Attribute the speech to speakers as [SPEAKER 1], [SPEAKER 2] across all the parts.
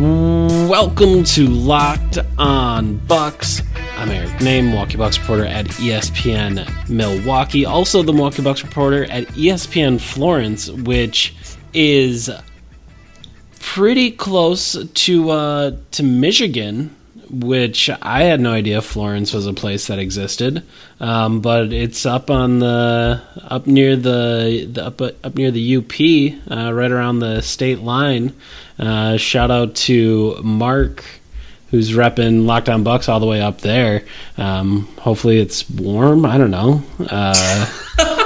[SPEAKER 1] Welcome to Locked On Bucks. I'm Eric Nehm, Milwaukee Bucks reporter at ESPN Milwaukee. Also, the Milwaukee Bucks reporter at ESPN Florence, which is pretty close to uh, to Michigan, which I had no idea Florence was a place that existed. Um, but it's up on the up near the, the up up near the UP, uh, right around the state line. Uh, shout out to Mark, who's repping Locked On Bucks all the way up there. Um, hopefully it's warm. I don't know. Uh,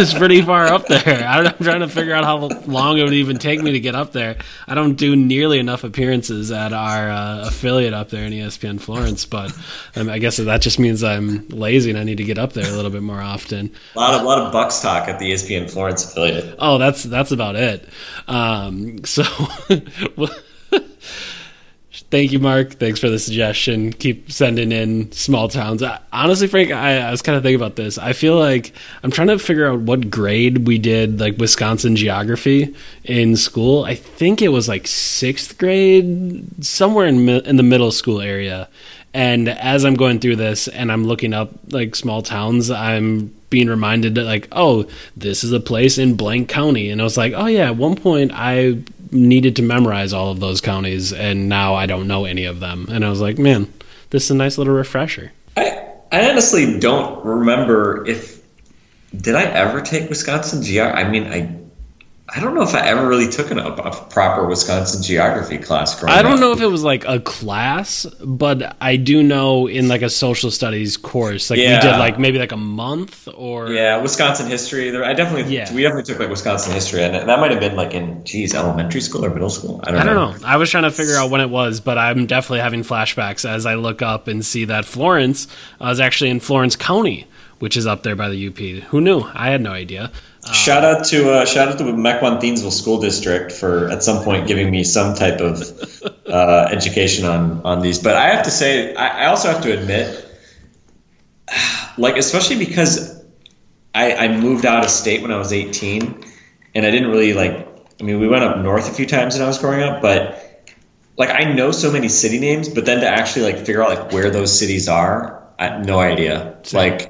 [SPEAKER 1] it's pretty far up there. I don't, I'm trying to figure out how long it would even take me to get up there. I don't do nearly enough appearances at our uh, affiliate up there in ESPN Florence, but um, I guess that just means I'm lazy and I need to get up there a little bit more often.
[SPEAKER 2] A lot of, lot of Bucks talk at the ESPN Florence affiliate.
[SPEAKER 1] Oh, that's that's about it. Um, so, thank you, Mark. Thanks for the suggestion. Keep sending in small towns. I, honestly, Frank, I, I was kind of thinking about this. I feel like I'm trying to figure out what grade we did like Wisconsin geography in school. I think it was like sixth grade, somewhere in mi- in the middle school area. And as I'm going through this and I'm looking up like small towns, I'm being reminded that like, oh, this is a place in blank county. And I was like, oh yeah, at one point I needed to memorize all of those counties and now I don't know any of them. And I was like, man, this is a nice little refresher.
[SPEAKER 2] I, I honestly don't remember if did I ever take Wisconsin geography. I mean, I I don't know if I ever really took an, a, a proper Wisconsin geography class. Growing
[SPEAKER 1] I don't
[SPEAKER 2] up.
[SPEAKER 1] know if it was like a class, but I do know in like a social studies course, like we did like maybe like a month or
[SPEAKER 2] Yeah, Wisconsin history. I definitely,
[SPEAKER 1] Yeah.
[SPEAKER 2] we definitely took like Wisconsin history, and that might have been like in, geez, elementary school or middle school. I don't,
[SPEAKER 1] I don't know. I was trying to figure out when it was, but I'm definitely having flashbacks as I look up and see that Florence uh, is actually in Florence County, which is up there by the UP. Who knew? I had no idea.
[SPEAKER 2] Shout out to uh, shout out to the Mequon Thiensville School District for at some point giving me some type of uh, education on on these. But I have to say, I, I also have to admit, like especially because I, I moved out of state when I was 18, and I didn't really like. I mean, we went up north a few times when I was growing up, but like I know so many city names, but then to actually like figure out like where those cities are, I had no idea. Like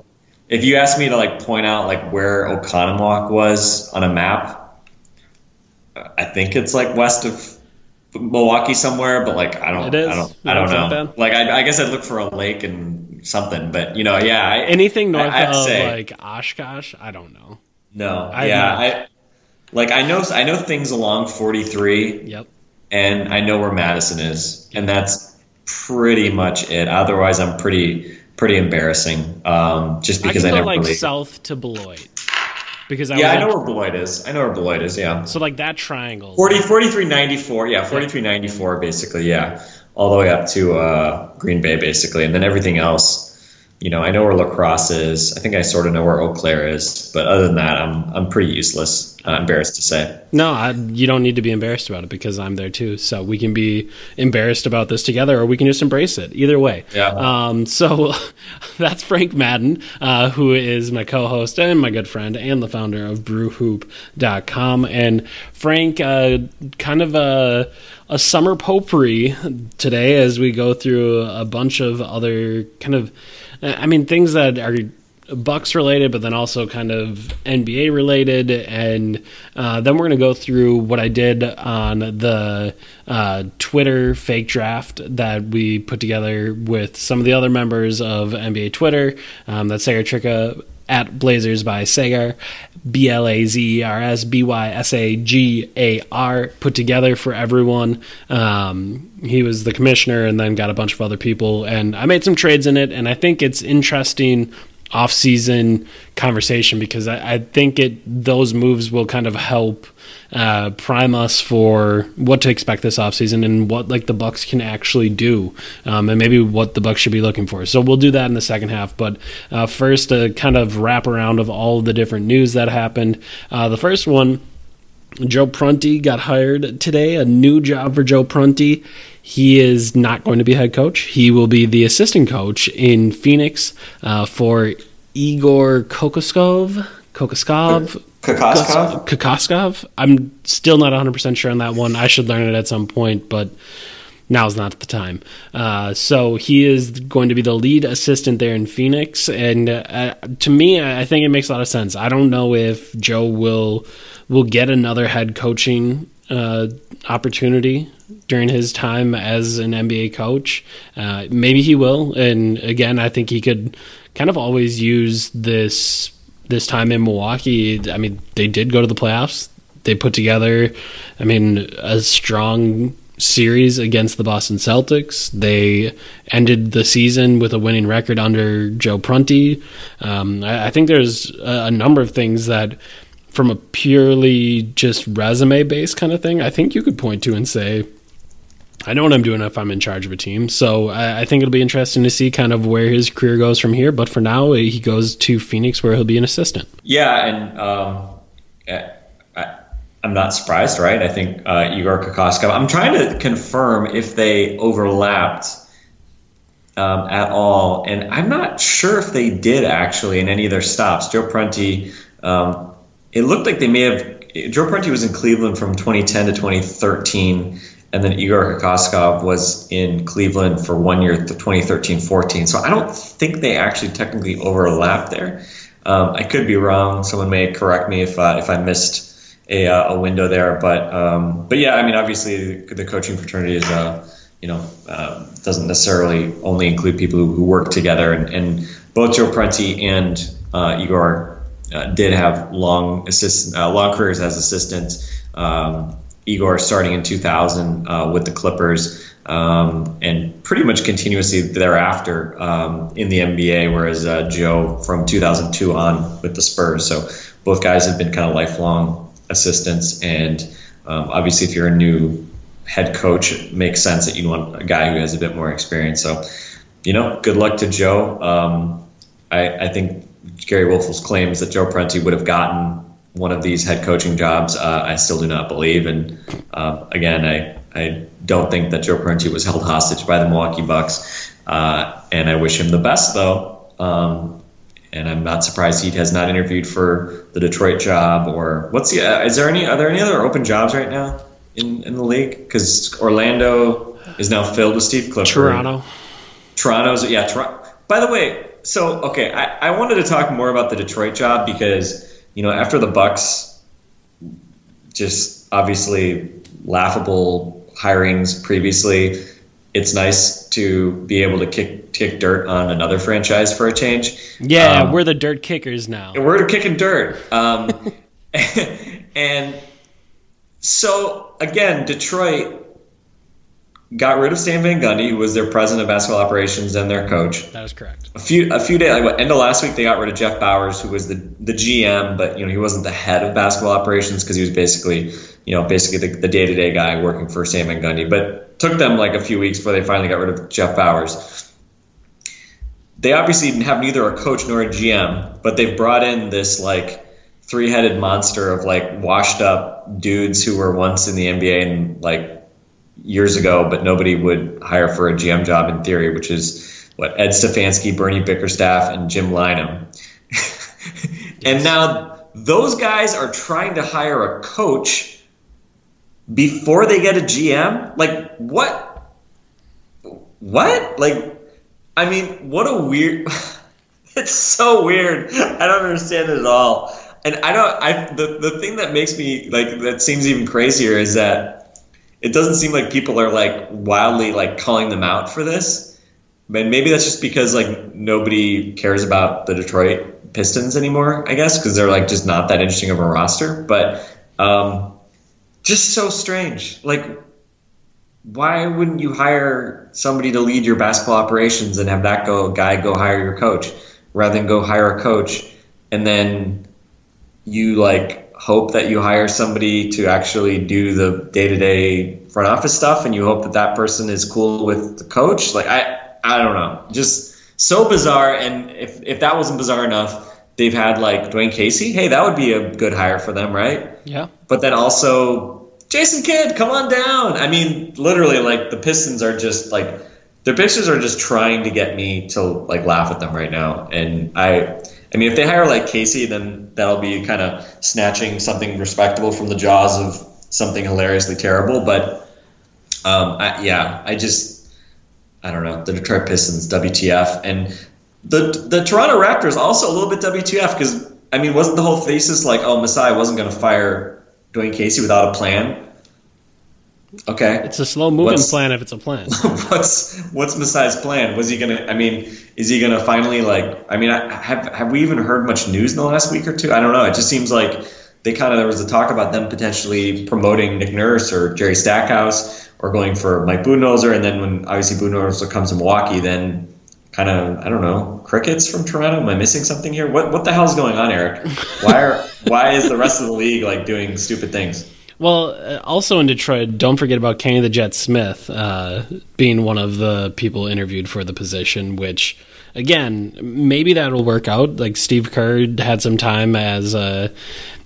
[SPEAKER 2] if you asked me to like point out like where Oconomowoc was on a map, I think it's like west of Milwaukee somewhere, but like I don't,
[SPEAKER 1] It is?
[SPEAKER 2] I don't, I don't know. Like I, I guess I'd look for a lake and something, but you know, yeah, I,
[SPEAKER 1] Anything north
[SPEAKER 2] I-
[SPEAKER 1] of
[SPEAKER 2] say-
[SPEAKER 1] like Oshkosh, I don't know.
[SPEAKER 2] no,
[SPEAKER 1] I
[SPEAKER 2] yeah,
[SPEAKER 1] not.
[SPEAKER 2] I like I know I know things along 43,
[SPEAKER 1] Yep.
[SPEAKER 2] and I know where Madison is, and that's pretty much it. Otherwise, I'm pretty pretty embarrassing, um, just because
[SPEAKER 1] I
[SPEAKER 2] I, never
[SPEAKER 1] like
[SPEAKER 2] really.
[SPEAKER 1] south to Beloit because I
[SPEAKER 2] yeah, I know where Beloit is. I know where Beloit is. Yeah,
[SPEAKER 1] so like that triangle.
[SPEAKER 2] 40, 4394. Yeah, 4394 basically. Yeah, all the way up to uh, Green Bay basically, and then everything else. You know, I know where La Crosse is. I think I sort of know where Eau Claire is, but other than that, I'm I'm pretty useless. Uh, embarrassed to say.
[SPEAKER 1] No, I, you don't need to be embarrassed about it because I'm there too. So we can be embarrassed about this together, or we can just embrace it. Either way.
[SPEAKER 2] Yeah.
[SPEAKER 1] Um, so that's Frank Madden, uh, who is my co-host and my good friend and the founder of BrewHoop.com. And Frank, uh, kind of a a summer potpourri today as we go through a bunch of other kind of, I mean, things that are Bucks related, but then also kind of NBA related, and uh, then we're going to go through what I did on the uh, Twitter fake draft that we put together with some of the other members of NBA Twitter. Um, that's Sagar Trika at Blazers by Sagar, B L A Z E R S B Y S A G A R, put together for everyone. Um, he was the commissioner and then got a bunch of other people. And I made some trades in it, and I think it's interesting off-season conversation because I, I think it those moves will kind of help uh, prime us for what to expect this offseason and what like the bucks can actually do um, and maybe what the bucks should be looking for. So we'll do that in the second half but uh, first a kind of wrap around of all the different news that happened. Uh, the first one Joe Prunty got hired today, a new job for Joe Prunty. He is not going to be head coach. He will be the assistant coach in Phoenix uh, for Igor Kokoskov. Kokoskov?
[SPEAKER 2] Kokoskov?
[SPEAKER 1] Kokoskov? I'm still not 100% sure on that one. I should learn it at some point, but now's not the time. Uh, so he is going to be the lead assistant there in Phoenix. And uh, to me, I think it makes a lot of sense. I don't know if Joe will will get another head coaching uh, opportunity during his time as an NBA coach. Uh, maybe he will. And again, I think he could kind of always use this this time in Milwaukee. I mean, they did go to the playoffs. They put together, I mean, a strong series against the Boston Celtics. They ended the season with a winning record under Joe Prunty. Um, I, I, think there's a, a, number of things that, from a purely just resume based kind of thing, I think you could point to and say, I know what I'm doing if I'm in charge of a team. So I, I, think it'll be interesting to see kind of where his career goes from here. But for now, he goes to Phoenix where he'll be an assistant.
[SPEAKER 2] Yeah, and um, I, am not surprised, right? I think uh, Igor Kokoskov. I'm trying to confirm if they overlapped um, at all, and I'm not sure if they did actually in any of their stops. Joe Prunty. Um, it looked like they may have. Joe Prunty was in Cleveland from 2010 to 2013 and then Igor Kokoskov was in Cleveland for one year, 2013-14. So I don't think they actually technically overlap there. Um, I could be wrong. Someone may correct me if uh, if I missed a, uh, a window there. But um, but yeah, I mean, obviously the coaching fraternity is uh, you know uh, doesn't necessarily only include people who, who work together, and, and both Joe Prunty and uh, Igor uh, did have long assist long careers as assistants. Um, Igor starting in 2000 uh, with the Clippers um, and pretty much continuously thereafter um, in the NBA, whereas uh, Joe from 2002 on with the Spurs. So both guys have been kind of lifelong assistants. And um, obviously, if you're a new head coach, it makes sense that you want a guy who has a bit more experience. So, you know, good luck to Joe. I, I think Gary Woelfel's claims that Joe Prunty would have gotten one of these head coaching jobs, uh, I still do not believe. And uh, again, I, I don't think that Joe Prunty was held hostage by the Milwaukee Bucks. Uh, and I wish him the best, though. Um, and I'm not surprised he has not interviewed for the Detroit job or what's the? Uh, is there any? Are there any other open jobs right now in, in the league? Because Orlando is now filled with Steve Clifford.
[SPEAKER 1] Toronto.
[SPEAKER 2] Toronto's yeah. Toronto. By the way, so okay, I, I wanted to talk more about the Detroit job because you know, after the Bucks, just obviously laughable hirings previously. It's nice to be able to kick kick dirt on another franchise for a change.
[SPEAKER 1] Yeah, um, we're the dirt kickers now.
[SPEAKER 2] We're kicking dirt. Um, and so again, Detroit got rid of Stan Van Gundy, who was their president of basketball operations and their coach.
[SPEAKER 1] That is correct.
[SPEAKER 2] A few a few days, like what, end of last week, they got rid of Jeff Bowers, who was the the GM, but you know he wasn't the head of basketball operations because he was basically you know basically the day to day guy working for Stan Van Gundy. But took them like a few weeks before they finally got rid of Jeff Bowers. They obviously have neither a coach nor a GM, but they've brought in this like three headed monster of like washed up dudes who were once in the NBA and like years ago, but nobody would hire for a GM job in theory, which is what Ed Stefanski, Bernie Bickerstaff, and Jim Lynam. and now those guys are trying to hire a coach before they get a GM. Like what? What? Like, I mean, what a weird. it's so weird. I don't understand it at all. And I don't. I the the thing that makes me like that seems even crazier is that it doesn't seem like people are like wildly like calling them out for this. But maybe that's just because like nobody cares about the Detroit Pistons anymore, I guess, because they're like just not that interesting of a roster. But um, just so strange. Like, why wouldn't you hire somebody to lead your basketball operations and have that go guy go hire your coach rather than go hire a coach and then you like hope that you hire somebody to actually do the day-to-day front office stuff and you hope that that person is cool with the coach like i i don't know just so bizarre and if if that wasn't bizarre enough they've had like dwane casey hey that would be a good hire for them right
[SPEAKER 1] Yeah.
[SPEAKER 2] but then also Jason Kidd, come on down. I mean, literally, like the Pistons are just like their Pistons are just trying to get me to like laugh at them right now. And I, I mean, if they hire like Casey, then that'll be kind of snatching something respectable from the jaws of something hilariously terrible. But um, I, yeah, I just I don't know the Detroit Pistons, WTF, and the the Toronto Raptors also a little bit WTF because I mean, wasn't the whole thesis like, oh, Masai wasn't going to fire Dwane Casey without a plan? Okay,
[SPEAKER 1] It's a slow moving
[SPEAKER 2] What's-
[SPEAKER 1] plan if it's a plan.
[SPEAKER 2] what's what's Masai's plan? Was he gonna? I mean, is he gonna finally like? I mean, I, have have we even heard much news in the last week or two? I don't know. It just seems like they kind of there was a talk about them potentially promoting Nick Nurse or Jerry Stackhouse or going for Mike Budenholzer, and then when obviously Budenholzer comes to Milwaukee, then kind of I don't know crickets from Toronto. Am I missing something here? What what the hell's going on, Eric? Why are why is the rest of the league like doing stupid things?
[SPEAKER 1] Well, uh, also in Detroit, don't forget about Kenny the Jet Smith uh, being one of the people interviewed for the position, which, again, maybe that'll work out. Like Steve Kerr had some time as a,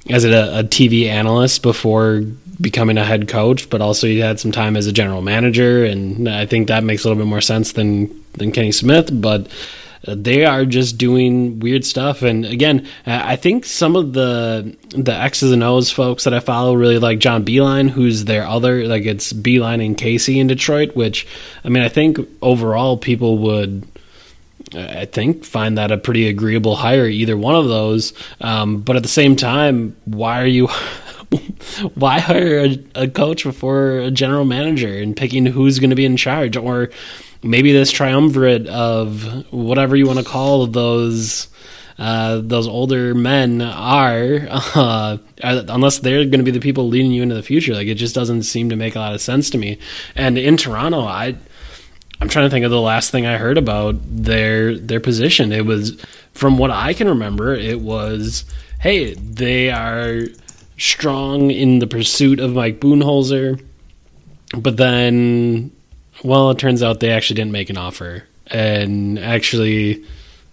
[SPEAKER 1] as a, a TV analyst before becoming a head coach, but also he had some time as a general manager, and I think that makes a little bit more sense than than Kenny Smith. But they are just doing weird stuff, and again, I think some of the the X's and O's folks that I follow really like John Beilein, who's their other like it's Beilein and Casey in Detroit. Which I mean, I think overall people would. I think find that a pretty agreeable hire, either one of those. Um, but at the same time, why are you why hire a, a coach before a general manager and picking who's going to be in charge or maybe this triumvirate of whatever you want to call those uh, those older men are, uh, unless they're going to be the people leading you into the future. Like it just doesn't seem to make a lot of sense to me. And in Toronto, I I'm trying to think of the last thing I heard about their their position. It was from what I can remember, it was hey, they are strong in the pursuit of Mike Budenholzer, but then well, it turns out they actually didn't make an offer. And actually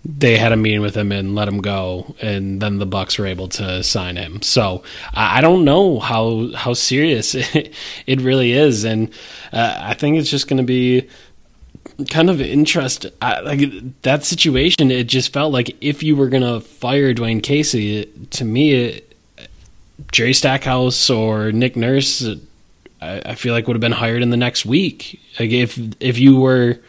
[SPEAKER 1] they had a meeting with him and let him go, and then the Bucks were able to sign him. So I don't know how how serious it, it really is, and uh, I think it's just going to be kind of interest. I, like that situation, it just felt like if you were going to fire Dwane Casey, to me, it, Jerry Stackhouse or Nick Nurse. I, I feel like would have been hired in the next week. Like if if you were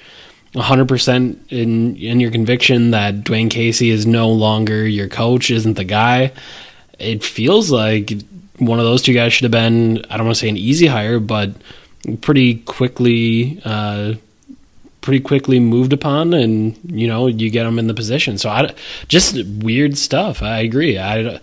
[SPEAKER 1] 100% in in your conviction that Dwane Casey is no longer your coach, isn't the guy, it feels like one of those two guys should have been I don't want to say an easy hire, but pretty quickly uh, pretty quickly moved upon and you know you get them in the position. So I just weird stuff. I agree. I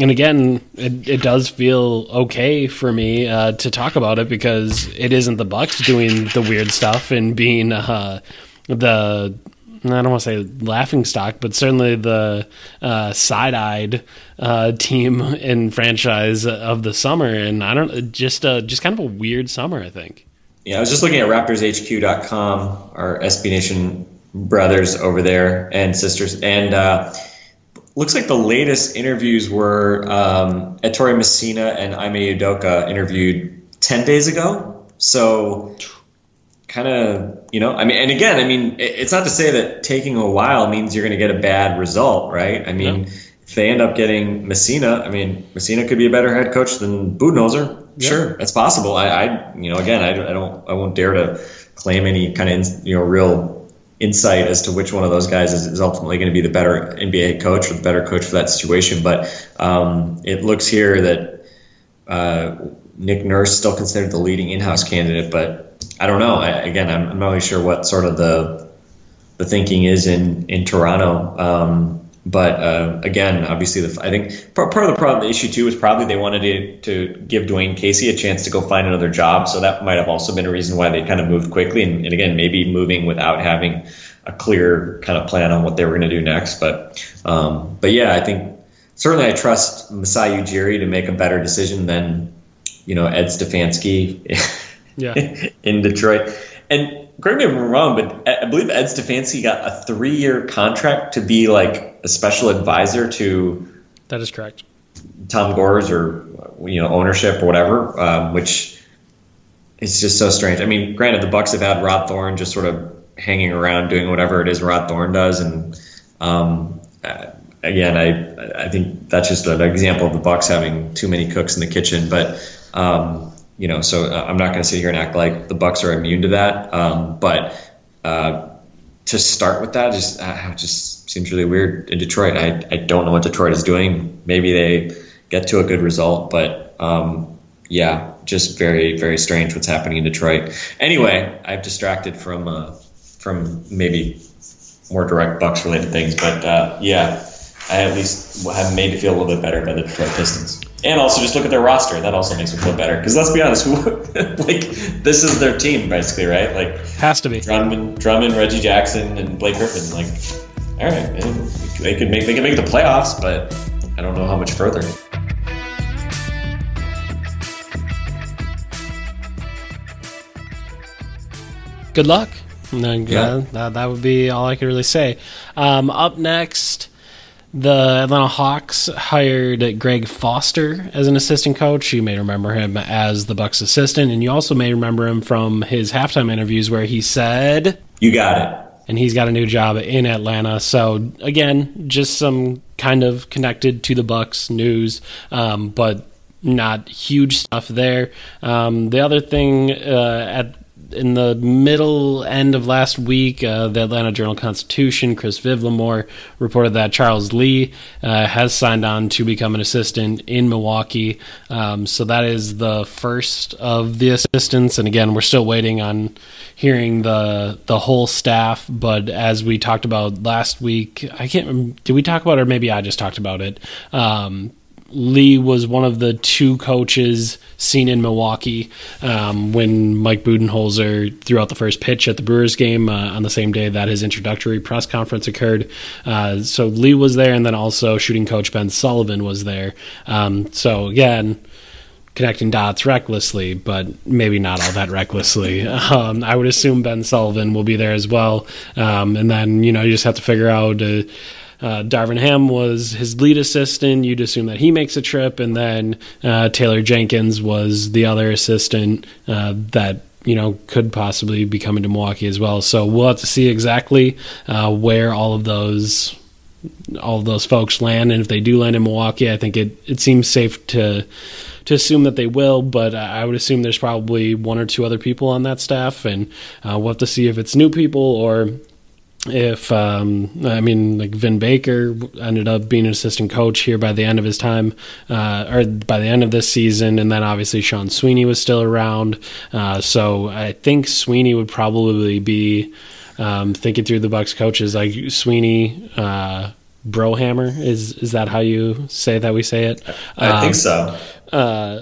[SPEAKER 1] and again, it, it does feel okay for me uh, to talk about it because it isn't the Bucks doing the weird stuff and being uh, the I don't want to say laughing stock, but certainly the uh, side-eyed uh, team and franchise of the summer. And I don't just uh, just kind of a weird summer, I think.
[SPEAKER 2] Yeah, I was just looking at RaptorsHQ.com, our SB Nation brothers over there and sisters, and uh, looks like the latest interviews were um, Ettore Messina and Ime Udoka interviewed ten days ago. So, kind of, you know, I mean, and again, I mean, it's not to say that taking a while means you're going to get a bad result, right? I mean.
[SPEAKER 1] Yeah.
[SPEAKER 2] If they end up getting Messina, I mean, Messina could be a better head coach than Budenholzer. Sure, that's possible. I, I, you know, again, I, I don't, I won't dare to claim any kind of, you know, real insight as to which one of those guys is, is ultimately going to be the better NBA coach or the better coach for that situation. But um, it looks here that uh, Nick Nurse still considered the leading in-house candidate, but I don't know. I, again, I'm, I'm not really sure what sort of the the thinking is in in Toronto. Um, but uh, again, obviously, the, I think part, part of the problem, the issue too, was probably they wanted to, to give Dwane Casey a chance to go find another job. So that might have also been a reason why they kind of moved quickly. And, and again, maybe moving without having a clear kind of plan on what they were going to do next. But um, but yeah, I think certainly I trust Masai Ujiri to make a better decision than you know Ed Stefanski
[SPEAKER 1] Yeah.
[SPEAKER 2] in Detroit. And correct me if I'm wrong, but I believe Ed Stefanski got a three-year contract to be like a special advisor to
[SPEAKER 1] That is correct.
[SPEAKER 2] Tom Gores or you know ownership or whatever, um, which is just so strange. I mean, granted, the Bucks have had Rod Thorn just sort of hanging around doing whatever it is Rod Thorn does, and um, again, I I think that's just an example of the Bucks having too many cooks in the kitchen. But um, you know, so uh, I'm not going to sit here and act like the Bucks are immune to that. Um, but uh, to start with that, just uh, just seems really weird in Detroit. I I don't know what Detroit is doing. Maybe they get to a good result, but um, yeah, just very very strange what's happening in Detroit. Anyway, I've distracted from uh, from maybe more direct Bucks related things, but uh, yeah, I at least have made to feel a little bit better about the Detroit Pistons. And also just look at their roster. That also makes me feel better. Because let's be honest, like this is their team basically, right? Like
[SPEAKER 1] Has to be.
[SPEAKER 2] Drummond, Drummond, Reggie Jackson, and Blake Griffin. Like, all right, man, they could make they could make the playoffs, but I don't know how much further.
[SPEAKER 1] good luck. Then,
[SPEAKER 2] Yeah.
[SPEAKER 1] that, that would be all I could really say. Um, up next, the Atlanta Hawks hired Greg Foster as an assistant coach. You may remember him as the Bucks assistant, and you also may remember him from his halftime interviews where he said,
[SPEAKER 2] You got it.
[SPEAKER 1] and he's got a new job in Atlanta. So again, just some kind of connected to the Bucks news, um, but not huge stuff there. Um, the other thing uh, at in the middle end of last week, uh, the Atlanta Journal Constitution, Chris Vivlamore reported that Charles Lee uh, has signed on to become an assistant in Milwaukee. Um, so that is the first of the assistants, and again, we're still waiting on hearing the the whole staff. But as we talked about last week, I can't. Did we talk about it? Or maybe I just talked about it. Um, Lee was one of the two coaches seen in Milwaukee um, when Mike Budenholzer threw out the first pitch at the Brewers game uh, on the same day that his introductory press conference occurred. Uh, so Lee was there, and then also shooting coach Ben Sullivan was there. Um, so again, connecting dots recklessly, but maybe not all that recklessly. Um, I would assume Ben Sullivan will be there as well. Um, and then, you know, you just have to figure out. Uh, uh, Darvin Ham was his lead assistant. You'd assume that he makes a trip, and then uh, Taylor Jenkins was the other assistant uh, that you know could possibly be coming to Milwaukee as well. So we'll have to see exactly uh, where all of those all of those folks land, and if they do land in Milwaukee, I think it it seems safe to to assume that they will. But I would assume there's probably one or two other people on that staff, and uh, we'll have to see if it's new people or if um, I mean like Vin Baker ended up being an assistant coach here by the end of his time, uh, or by the end of this season, and then obviously Sean Sweeney was still around. Uh, so I think Sweeney would probably be um, thinking through the Bucks coaches like Sweeney. Uh, Brohammer is is that how you say that we say it?
[SPEAKER 2] I
[SPEAKER 1] Um,
[SPEAKER 2] think so.
[SPEAKER 1] uh,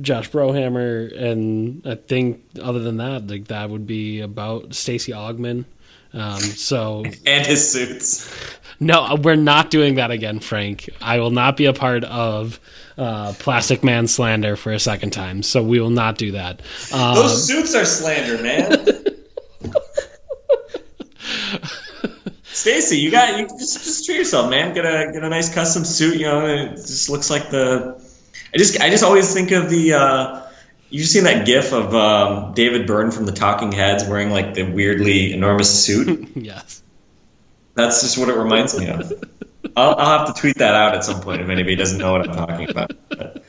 [SPEAKER 1] Josh Brohammer, and I think other than that, like that would be about Stacey Augmon. Um, so
[SPEAKER 2] And his suits.
[SPEAKER 1] no, we're not doing that again, Frank. I will not be a part of uh, Plastic Man slander for a second time. So we will not do that. Um,
[SPEAKER 2] Those suits are slander, man. Stacey, you got you just just treat yourself, man. Get a get a nice custom suit. You know, it just looks like the. I just I just always think of the. Uh, You've seen that GIF of um, David Byrne from the Talking Heads wearing like the weirdly enormous suit.
[SPEAKER 1] yes.
[SPEAKER 2] That's just what it reminds me of. I'll, I'll have to tweet that out at some point if anybody doesn't know what I'm talking about. But,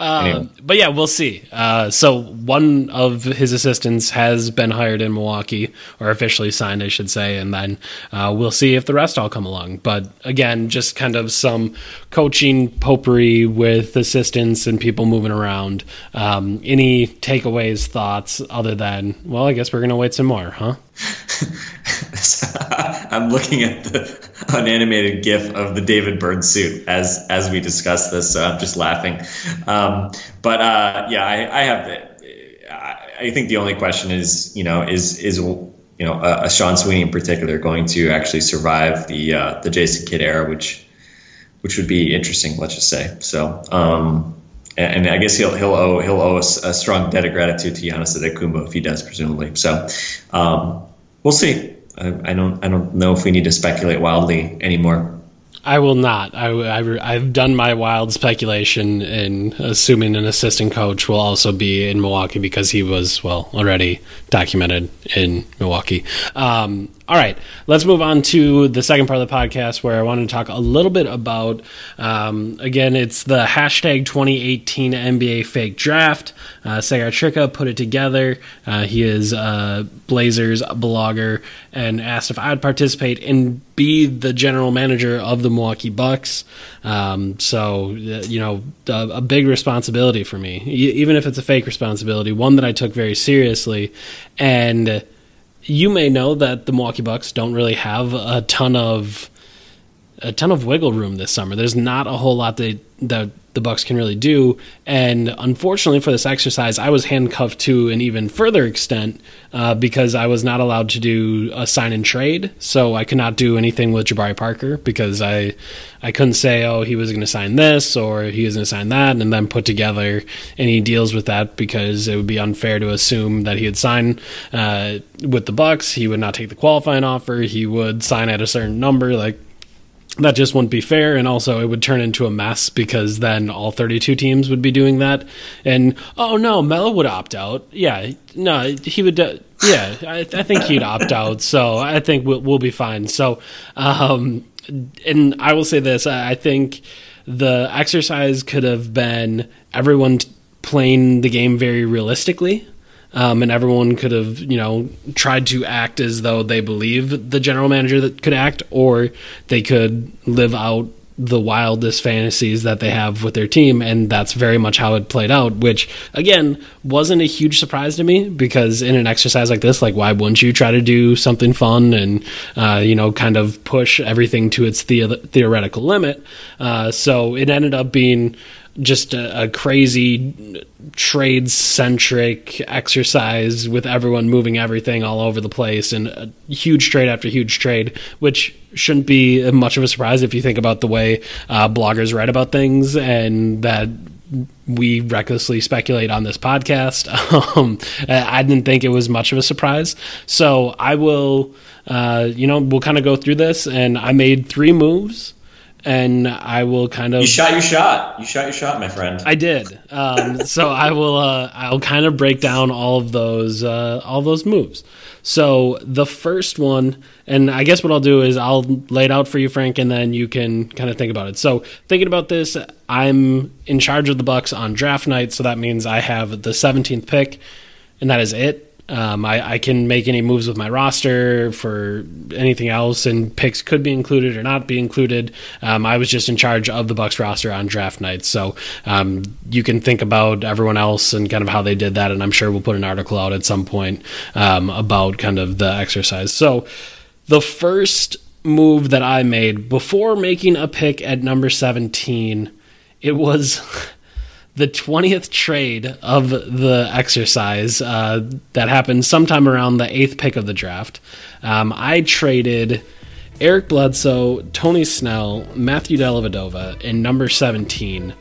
[SPEAKER 2] anyway.
[SPEAKER 1] Um, but yeah, we'll see. Uh, so one of his assistants has been hired in Milwaukee, or officially signed, I should say, and then uh, we'll see if the rest all come along. But again, just kind of some coaching potpourri with assistants and people moving around. Um, any takeaways, thoughts, other than well, I guess we're gonna wait some more, huh?
[SPEAKER 2] I'm looking at the unanimated GIF of the David Byrne suit as as we discuss this, so I'm just laughing. Um, but uh, yeah, I, I have. I think the only question is, you know, is is you know a, a Sean Sweeney in particular going to actually survive the uh, the Jason Kidd era, which which would be interesting. Let's just say so. Um, and, I guess he'll he'll owe he'll owe a, a strong debt of gratitude to Giannis Antetokounmpo if he does, presumably. So um, we'll see. I, I, don't I don't know if we need to speculate wildly anymore.
[SPEAKER 1] I will not. I, have done my wild speculation in assuming an assistant coach will also be in Milwaukee because he was, well, already documented in Milwaukee. Um, all right, let's move on to the second part of the podcast where I wanted to talk a little bit about, um, again, it's the hashtag 2018 NBA fake draft. Uh, Sagar Trika put it together. Uh, he is a Blazers blogger and asked if I'd participate and be the general manager of the Milwaukee Bucks. Um, so, uh, you know, a, a, big responsibility for me, even if it's a fake responsibility, one that I took very seriously. And you may know that the Milwaukee Bucks don't really have a ton of a ton of wiggle room this summer. There's not a whole lot that that the Bucks can really do, and unfortunately for this exercise, I was handcuffed to an even further extent uh, because I was not allowed to do a sign and trade. So I could not do anything with Jabari Parker because I I couldn't say oh he was going to sign this or he was going to sign that, and then put together any deals with that because it would be unfair to assume that he would sign uh, with the Bucks. He would not take the qualifying offer. He would sign at a certain number like that just wouldn't be fair and also it would turn into a mess because then all 32 teams would be doing that. And oh no Melo would opt out. Yeah no he would uh, yeah I, I, think he'd opt out so I think we'll, we'll be fine. So um, and I will say this I think the exercise could have been everyone playing the game very realistically um, and everyone could have, you know, tried to act as though they believe the general manager that could act, or they could live out the wildest fantasies that they have with their team, and that's very much how it played out. Which again wasn't a huge surprise to me because in an exercise like this, like why wouldn't you try to do something fun and uh, you know kind of push everything to its the- theoretical limit? Uh, so it ended up being just a, a crazy trade centric exercise with everyone moving everything all over the place and a huge trade after huge trade, which shouldn't be much of a surprise if you think about the way uh, bloggers write about things and that we recklessly speculate on this podcast. Um, I didn't think it was much of a surprise. So I will, uh, you know, we'll kind of go through this. And I made three moves and I will kind of.
[SPEAKER 2] You shot your shot. You shot your shot, my friend.
[SPEAKER 1] I did. Um, so I will. Uh, I'll kind of break down all of those. Uh, all those moves. So the first one, and I guess what I'll do is I'll lay it out for you, Frank, and then you can kind of think about it. So thinking about this, I'm in charge of the Bucks on draft night, so that means I have the 17th pick, and that is it. Um, I, I, can make any moves with my roster for anything else, and picks could be included or not be included. Um, I was just in charge of the Bucks roster on draft night, so um, you can think about everyone else and kind of how they did that. And I'm sure we'll put an article out at some point um, about kind of the exercise. So the first move that I made before making a pick at number 17, it was. the 20th trade of the exercise uh, that happened sometime around the eighth pick of the draft. Um, I traded Eric Bledsoe, Tony Snell, Matthew Dellavedova, and number 17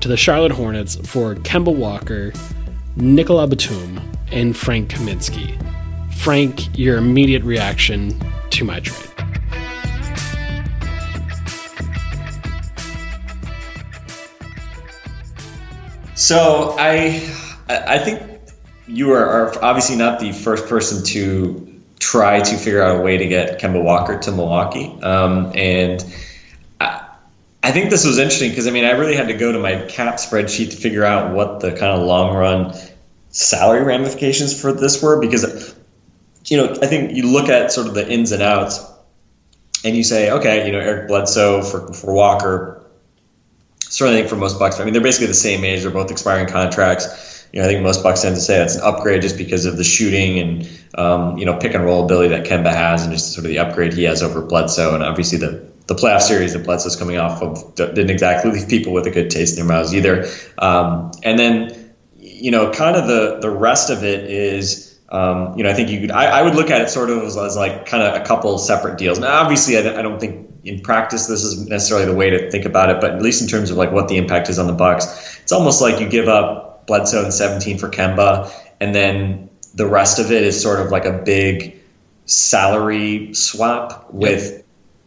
[SPEAKER 1] to the Charlotte Hornets for Kemba Walker, Nicola Batum, and Frank Kaminsky. Frank, your immediate reaction to my trade.
[SPEAKER 2] So I I think you are, obviously not the first person to try to figure out a way to get Kemba Walker to Milwaukee, um, and I, I think this was interesting because I mean I really had to go to my cap spreadsheet to figure out what the kind of long run salary ramifications for this were because you know I think you look at sort of the ins and outs and you say okay you know Eric Bledsoe for for Walker certainly think for most Bucks. I mean, they're basically the same age. They're both expiring contracts. you know, I think most Bucks tend to say that's an upgrade just because of the shooting and um, you know pick and roll ability that Kemba has, and just sort of the upgrade he has over Bledsoe, and obviously the the playoff series that Bledsoe's coming off of didn't exactly leave people with a good taste in their mouths either. Um, and then, you know, kind of the the rest of it is, um, you know, I think you could, I, I, would look at it sort of as, as like kind of a couple separate deals. Now, obviously, I, I, don't think in practice this isn't necessarily the way to think about it, but at least in terms of like what the impact is on the Bucks, it's almost like you give up Bledsoe in 17 for Kemba, and then the rest of it is sort of like a big salary swap with.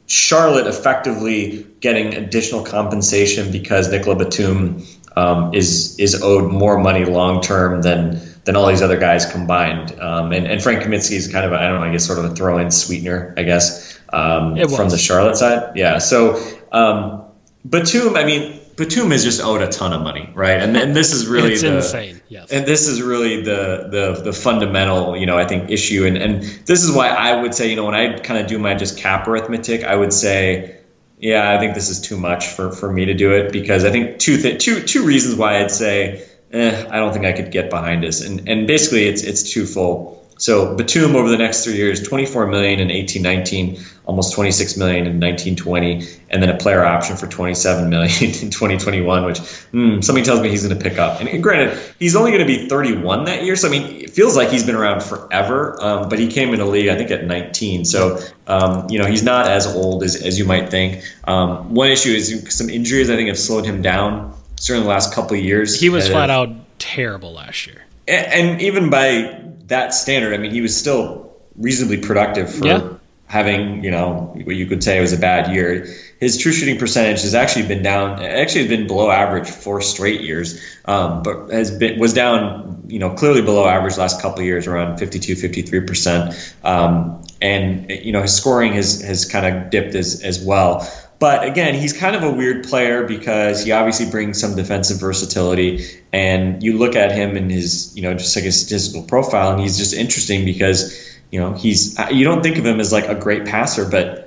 [SPEAKER 2] Charlotte effectively getting additional compensation because Nicola Batum um, is is owed more money long term than than all these other guys combined. Um, and, and Frank Kaminsky is kind of I don't know I guess sort of a throw in sweetener I guess um, from the Charlotte side. Yeah. So um, Batum, I mean Batum is just owed a ton of money, right? And, and this is really
[SPEAKER 1] it's
[SPEAKER 2] the,
[SPEAKER 1] insane. Yes.
[SPEAKER 2] And this is really the the the fundamental, you know, I think issue. And and this is why I would say, you know, when I kind of do my just cap arithmetic, I would say, yeah, I think this is too much for for me to do it because I think two th- two two reasons why I'd say, eh, I don't think I could get behind this. And and basically, it's it's twofold. So Batum over the next three years, 24 million in 18, 19, almost 26 million in 19, 20, and then a player option for 27 million in 2021, which mm, something tells me he's going to pick up. And, and, granted, he's only going to be 31 that year, so I mean, it feels like he's been around forever. Um, but he came in the league, I think, at 19, so um, you know he's not as old as, as you might think. Um, one issue is some injuries. I think have slowed him down. Certainly, the last couple of years,
[SPEAKER 1] he was flat out terrible last year.
[SPEAKER 2] and, and even by that standard, I mean, he was still reasonably productive for yeah. having, you know, what you could say was a bad year. His true shooting percentage has actually been down, actually has been below average four straight years, um, but has been, was down, you know, clearly below average last couple of years, around 52, 53%. Um, and, you know, his scoring has, has kind of dipped as, as well. But again, he's kind of a weird player because he obviously brings some defensive versatility. And you look at him and his, you know, just like his statistical profile, and he's just interesting because, you know, he's, you don't think of him as like a great passer, but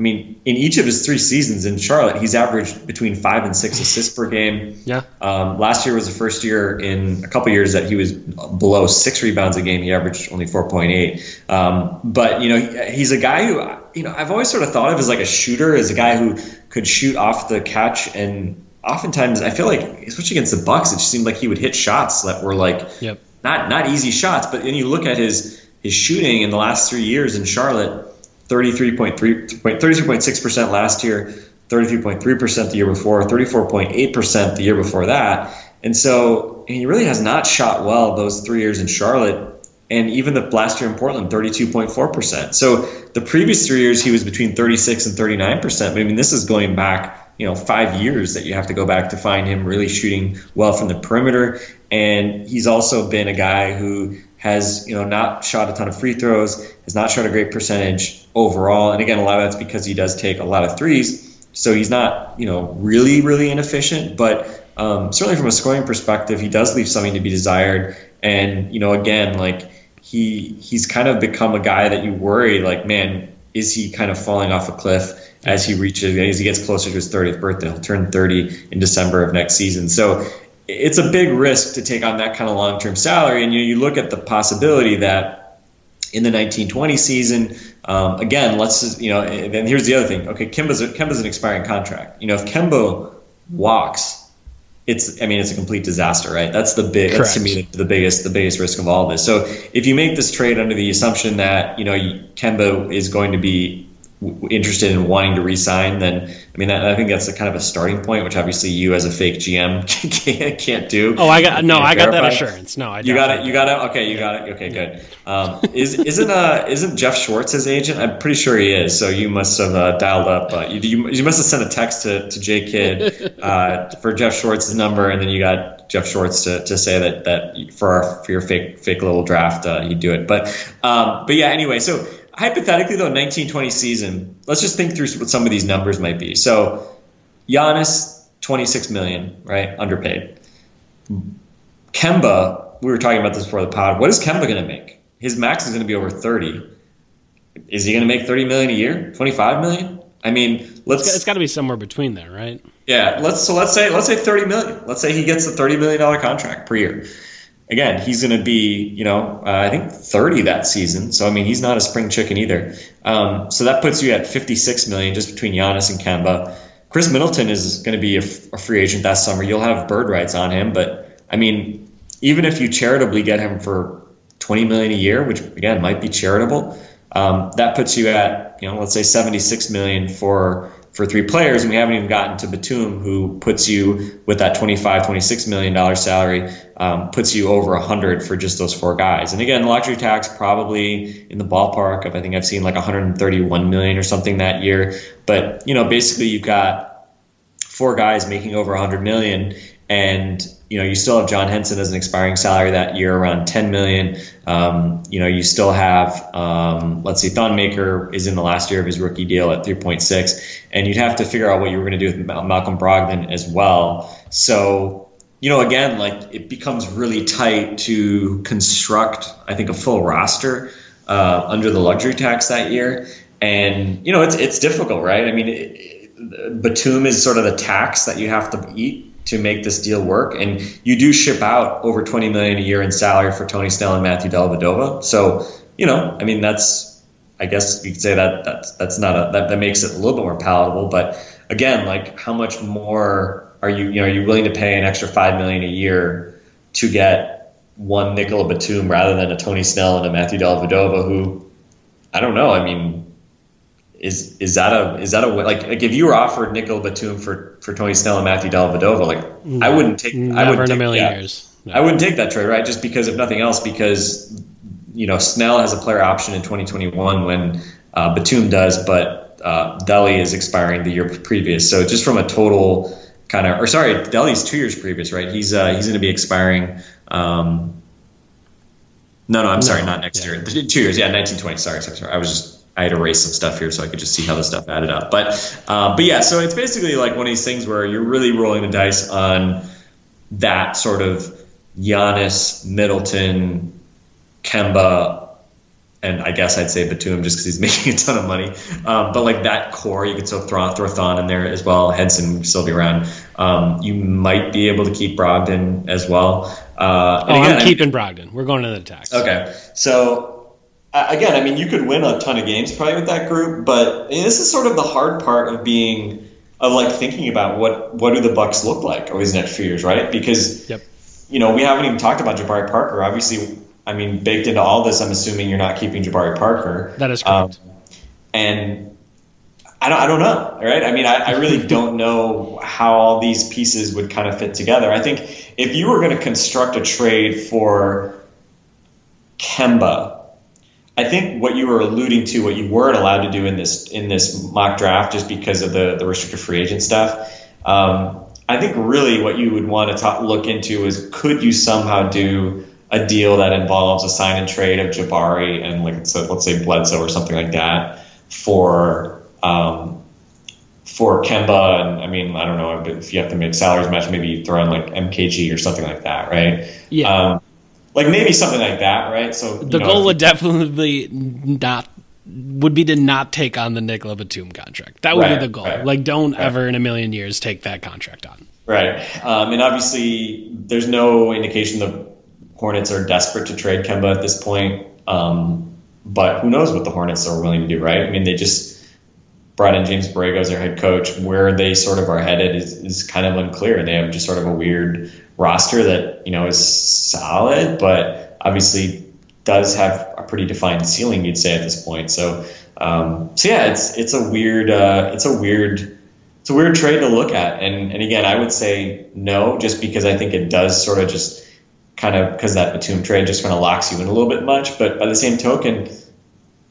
[SPEAKER 2] I mean, in each of his three seasons in Charlotte, he's averaged between five and six assists per game.
[SPEAKER 1] Yeah.
[SPEAKER 2] Um, last year was the first year in a couple years that he was below six rebounds a game. He averaged only 4.8. Um, but, you know, he's a guy who, you know, I've always sort of thought of as like a shooter, as a guy who could shoot off the catch. And oftentimes I feel like, especially against the Bucks, it just seemed like he would hit shots that were like
[SPEAKER 1] yep.
[SPEAKER 2] not, not easy shots. But then you look at his, his shooting in the last three years in Charlotte, 33.3, 33.6% last year, 33.3% the year before, 34.8% the year before that. And so he really has not shot well those three years in Charlotte. And even the last year in Portland, 32.4%. So the previous three years, he was between 36 and 39%. But I mean, this is going back, you know, five years that you have to go back to find him really shooting well from the perimeter. And he's also been a guy who has you know not shot a ton of free throws, has not shot a great percentage overall, and again a lot of that's because he does take a lot of threes. So he's not you know really really inefficient, but um, certainly from a scoring perspective, he does leave something to be desired. And you know again like he he's kind of become a guy that you worry like man is he kind of falling off a cliff as he reaches as he gets closer to his 30th birthday he'll turn 30 in december of next season so it's a big risk to take on that kind of long term salary. And you, you look at the possibility that in the 1920 season, um, again, let's just, you know, and here's the other thing. Okay, Kemba's a, Kemba's an expiring contract. You know, if Kemba walks, it's I mean it's a complete disaster, right? That's the big Correct. that's to me the, the, biggest the biggest risk of all this. So if you make this trade under the assumption that you know Kemba is going to be interested in wanting to resign, then I mean, I think that's a kind of a starting point, which obviously you as a fake GM can't, can't do.
[SPEAKER 1] Oh, I got no, I got that assurance. No, I
[SPEAKER 2] you got it. You got it. Okay, you got it. Okay, good. Um, is isn't uh isn't Jeff Schwartz his agent? I'm pretty sure he is. So you must have uh, dialed up. Uh, you, you, you must have sent a text to to J Kidd uh, for Jeff Schwartz's number, and then you got Jeff Schwartz to, to say that that for our for your fake fake little draft, uh, you do it. But um, but yeah. Anyway, so hypothetically though, 1920 season, let's just think through what some of these numbers might be. So Giannis, 26 million, right? Underpaid. Kemba, we were talking about this before the pod. What is Kemba going to make? His max is going to be over 30. Is he going to make 30 million a year? 25 million? I mean, let's.
[SPEAKER 1] it's got to be somewhere between there, right?
[SPEAKER 2] Yeah. Let's so let's say let's say 30 million. Let's say he gets a 30 million dollar contract per year. Again, he's going to be, you know, uh, I think 30 that season. So I mean, he's not a spring chicken either. Um, so that puts you at 56 million just between Giannis and Kemba. Khris Middleton is going to be a, f- a free agent that summer. You'll have bird rights on him, but I mean, even if you charitably get him for 20 million a year, which again might be charitable, um, that puts you at you know let's say 76 million for for three players, and we haven't even gotten to Batum, who puts you with that 25, 26 million dollar salary, um, puts you over 100 for just those four guys. And again, luxury tax probably in the ballpark of I think I've seen like 131 million or something that year. But you know, basically you've got four guys making over 100 million, and you know, you still have John Henson as an expiring salary that year, around 10 million. Um, you know, you still have, um, let's see, Thon Maker is in the last year of his rookie deal at 3.6, and you'd have to figure out what you were going to do with Malcolm Brogdon as well. So, you know, again, like it becomes really tight to construct, I think, a full roster uh, under the luxury tax that year. And you know, it's it's difficult, right? I mean, it, Batum is sort of the tax that you have to eat to make this deal work. And you do ship out over 20 million a year in salary for Tony Snell and Matthew Dellavedova. So, you know, I mean, that's, I guess you could say that that's, that's not a, that, that makes it a little bit more palatable. But again, like how much more are you, you know, are you willing to pay an extra 5 million a year to get one Nicola Batum rather than a Tony Snell and a Matthew Dellavedova who, I don't know. I mean, is is that a is that a like like if you were offered Nicola Batum for for Tony Snell and Matthew Dellavedova, like no, I wouldn't take I wouldn't
[SPEAKER 1] million
[SPEAKER 2] that.
[SPEAKER 1] years.
[SPEAKER 2] No. I wouldn't take that trade, right? Just because if nothing else, because you know Snell has a player option in 2021 when uh, Batum does, but uh, Delly is expiring the year previous. So just from a total kind of, or sorry, Delly's two years previous, right? He's uh, he's going to be expiring. Um, no, no, I'm no, sorry, not next yeah. year. Two years, yeah, 1920. Sorry, sorry, sorry. I was just I had erased some stuff here so I could just see how the stuff added up. But uh, but yeah, so it's basically like one of these things where you're really rolling the dice on that sort of Giannis, Middleton, Kemba, and I guess I'd say Batum just because he's making a ton of money. Um, but like that core, you could still throw, throw Thon in there as well. Henson would still be around. Um, you might be able to keep Brogdon as well. Uh,
[SPEAKER 1] oh, again, I'm keeping Brogdon. We're going to the tax.
[SPEAKER 2] Okay, so again, I mean, you could win a ton of games probably with that group, but I mean, this is sort of the hard part of being of like thinking about what what do the Bucks look like over these next few years, right? Because
[SPEAKER 1] yep.
[SPEAKER 2] you know we haven't even talked about Jabari Parker. Obviously, I mean, baked into all this, I'm assuming you're not keeping Jabari Parker.
[SPEAKER 1] That is correct. Um,
[SPEAKER 2] and I don't, I don't know, right? I mean, I, I really don't know how all these pieces would kind of fit together. I think if you were going to construct a trade for Kemba I think what you were alluding to, what you weren't allowed to do in this in this mock draft, just because of the the restricted free agent stuff. Um, I think really what you would want to talk, look into is could you somehow do a deal that involves a sign and trade of Jabari and like so let's say Bledsoe or something like that for um, for Kemba and I mean I don't know if you have to make salaries match maybe throw in like MKG or something like that right
[SPEAKER 1] yeah
[SPEAKER 2] um, like maybe something like that, right? So
[SPEAKER 1] the know, goal would definitely not would be to not take on the Nicola Batum contract. That would right, be the goal. Right, like, don't right. ever in a million years take that contract on.
[SPEAKER 2] Right, um, and obviously, there's no indication the Hornets are desperate to trade Kemba at this point. Um, but who knows what the Hornets are willing to do, right? I mean, they just brought in James Borrego as their head coach. Where they sort of are headed is, is kind of unclear. They have just sort of a weird roster that you know is solid, but obviously does have a pretty defined ceiling. You'd say at this point. So, um, so yeah, it's it's a weird uh, it's a weird it's a weird trade to look at. And and again, I would say no, just because I think it does sort of just kind of because that Batum trade just kind of locks you in a little bit much. But by the same token.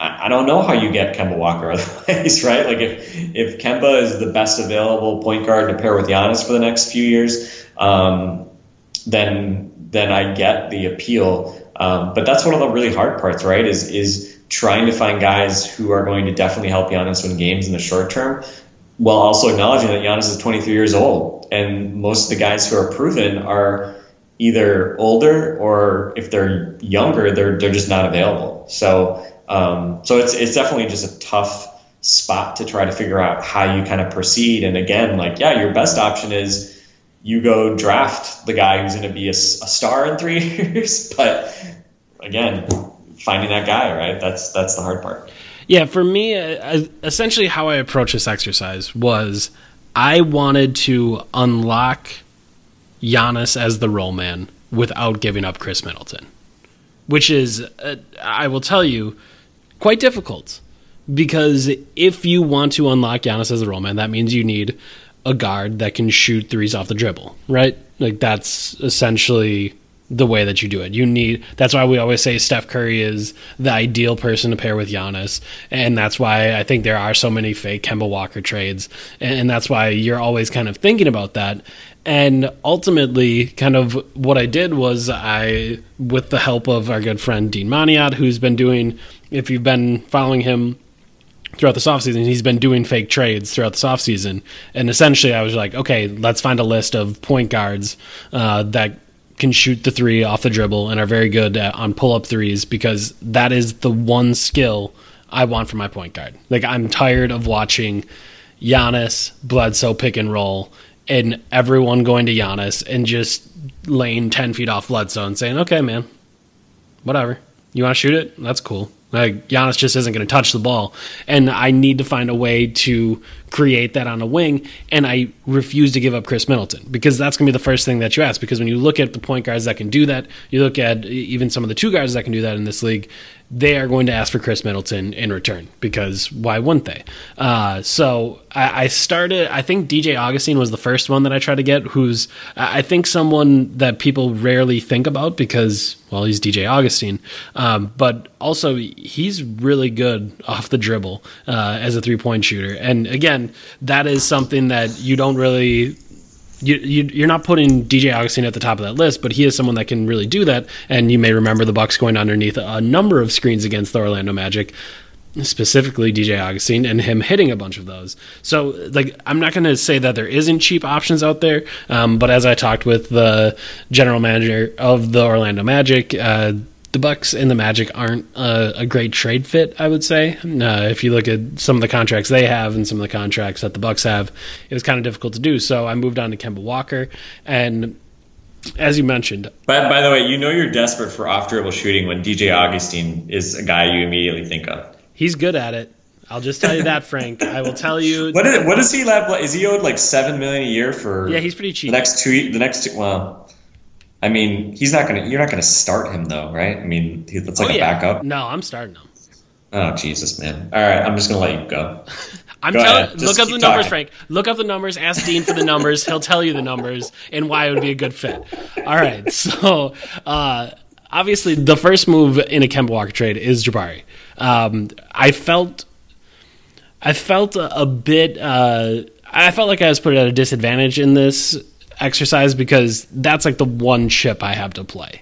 [SPEAKER 2] I don't know how you get Kemba Walker otherwise, right? Like if if Kemba is the best available point guard to pair with Giannis for the next few years, um, then then I get the appeal. Um, but that's one of the really hard parts, right? Is is trying to find guys who are going to definitely help Giannis win games in the short term, while also acknowledging that Giannis is 23 years old, and most of the guys who are proven are either older or if they're younger, they're they're just not available. So um, so it's it's definitely just a tough spot to try to figure out how you kind of proceed. And again, like yeah, your best option is you go draft the guy who's going to be a, a, star in three years. but again, finding that guy, right? That's that's the hard part.
[SPEAKER 1] Yeah, for me, uh, essentially how I approached this exercise was I wanted to unlock Giannis as the roll man without giving up Khris Middleton, which is, uh, I will tell you, quite difficult. Because if you want to unlock Giannis as the roll man, that means you need a guard that can shoot threes off the dribble, right? Like that's essentially the way that you do it. You need that's why we always say Steph Curry is the ideal person to pair with Giannis, and that's why I think there are so many fake Kemba Walker trades, and that's why you're always kind of thinking about that. And ultimately, kind of what I did was I, with the help of our good friend Dean Maniat, who's been doing, if you've been following him throughout the offseason, he's been doing fake trades throughout the offseason. And essentially, I was like, okay, let's find a list of point guards uh, that can shoot the three off the dribble and are very good at, on pull up threes because that is the one skill I want for my point guard. Like, I'm tired of watching Giannis, Bledsoe pick and roll and everyone going to Giannis and just laying 10 feet off Bledsoe and saying, okay, man, whatever. You want to shoot it? That's cool. Like Giannis just isn't going to touch the ball, and I need to find a way to create that on a wing. And I refuse to give up Khris Middleton because that's going to be the first thing that you ask. Because when you look at the point guards that can do that, you look at even some of the two guards that can do that in this league they are going to ask for Khris Middleton in return because why wouldn't they? Uh, so I, I, started. I think DJ Augustin was the first one that I tried to get. Who's I think someone that people rarely think about because well he's DJ Augustin. um, but also he's really good off the dribble uh, as a three point shooter. And again, that is something that you don't really you, you are not putting DJ Augustin at the top of that list, but he is someone that can really do that. And you may remember the Bucks going underneath a number of screens against the Orlando Magic, specifically DJ Augustin, and him hitting a bunch of those. So, like, I'm not going to say that there isn't cheap options out there, um, but as I talked with the general manager of the Orlando Magic. Uh, the Bucks and the Magic aren't a, a great trade fit. I would say, uh, if you look at some of the contracts they have and some of the contracts that the Bucks have, it was kind of difficult to do. So I moved on to Kemba Walker, and as you mentioned.
[SPEAKER 2] By, by the way, you know you're desperate for off dribble shooting when DJ Augustin is a guy you immediately think of.
[SPEAKER 1] He's good at it. I'll just tell you that, Frank. I will tell you.
[SPEAKER 2] What is, what does he have? Is he owed like seven million a year for?
[SPEAKER 1] Yeah, he's pretty cheap.
[SPEAKER 2] The next two, the next two, well, I mean, he's not gonna. You're not gonna start him though, right? I mean, that's like oh, a yeah. backup.
[SPEAKER 1] No, I'm starting him.
[SPEAKER 2] Oh Jesus, man! All right, I'm just gonna let you go.
[SPEAKER 1] I'm go telling. Look up the numbers, Frank. Look up the numbers. Ask Dean for the numbers. He'll tell you the numbers and why it would be a good fit. All right, so uh, obviously the first move in a Kemba Walker trade is Jabari. Um, I felt, I felt a, a bit. Uh, I felt like I was put at a disadvantage in this exercise because that's like the one chip I have to play.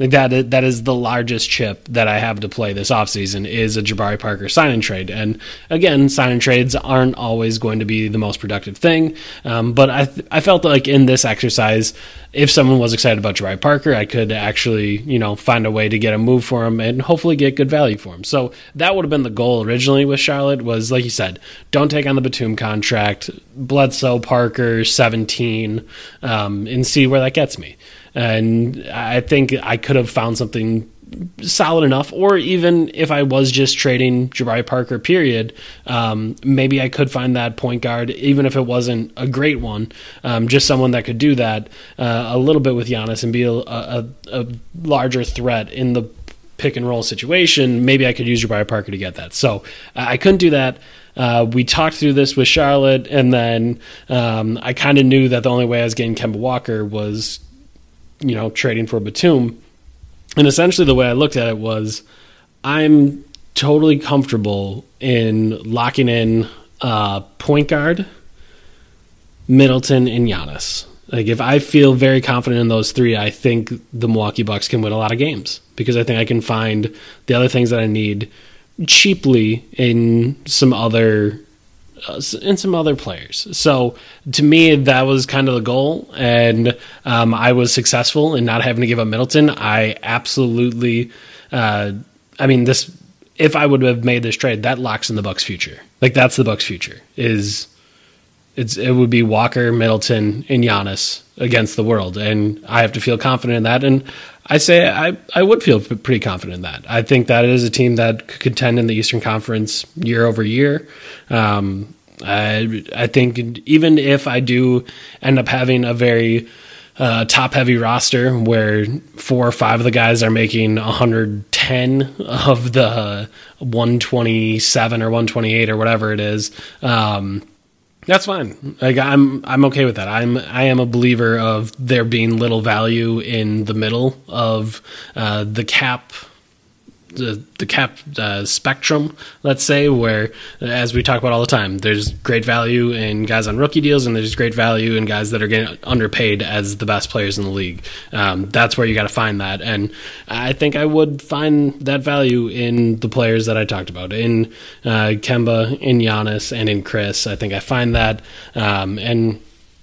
[SPEAKER 1] Like that that is the largest chip that I have to play this offseason is a Jabari Parker sign and trade. And again, sign and trades aren't always going to be the most productive thing. Um, but I th- I felt like in this exercise, if someone was excited about Jabari Parker, I could actually you know find a way to get a move for him and hopefully get good value for him. So that would have been the goal originally with Charlotte was like you said, don't take on the Batum contract, Bledsoe Parker seventeen, um, and see where that gets me and I think I could have found something solid enough, or even if I was just trading Jabari Parker, period, um, maybe I could find that point guard, even if it wasn't a great one, um, just someone that could do that uh, a little bit with Giannis and be a, a, a, larger threat in the pick and roll situation. Maybe I could use Jabari Parker to get that. So I couldn't do that. Uh, we talked through this with Charlotte, and then um, I kind of knew that the only way I was getting Kemba Walker was you know, trading for Batum. And essentially, the way I looked at it was I'm totally comfortable in locking in uh, point guard, Middleton, and Giannis. Like, if I feel very confident in those three, I think the Milwaukee Bucks can win a lot of games because I think I can find the other things that I need cheaply in some other uh, and some other players. So to me, that was kind of the goal, and um, I was successful in not having to give up Middleton. I absolutely, uh, I mean, this. If I would have made this trade, that locks in the Bucks' future. Like that's the Bucks' future. Is it's it would be Walker, Middleton, and Giannis against the world, and I have to feel confident in that. And I say I, I would feel pretty confident in that. I think that it is a team that could contend in the Eastern Conference year over year. Um, I I think even if I do end up having a very uh, top heavy roster where four or five of the guys are making 110 of the 127 or 128 or whatever it is. Um, that's fine. Like I'm, I'm okay with that. I'm, I am a believer of there being little value in the middle of uh, the cap the, the cap uh, spectrum, let's say, where as we talk about all the time, there's great value in guys on rookie deals, and there's great value in guys that are getting underpaid as the best players in the league. Um, that's where you got to find that, and I think I would find that value in the players that I talked about in uh, Kemba, in Giannis, and in Khris. I think I find that, um, and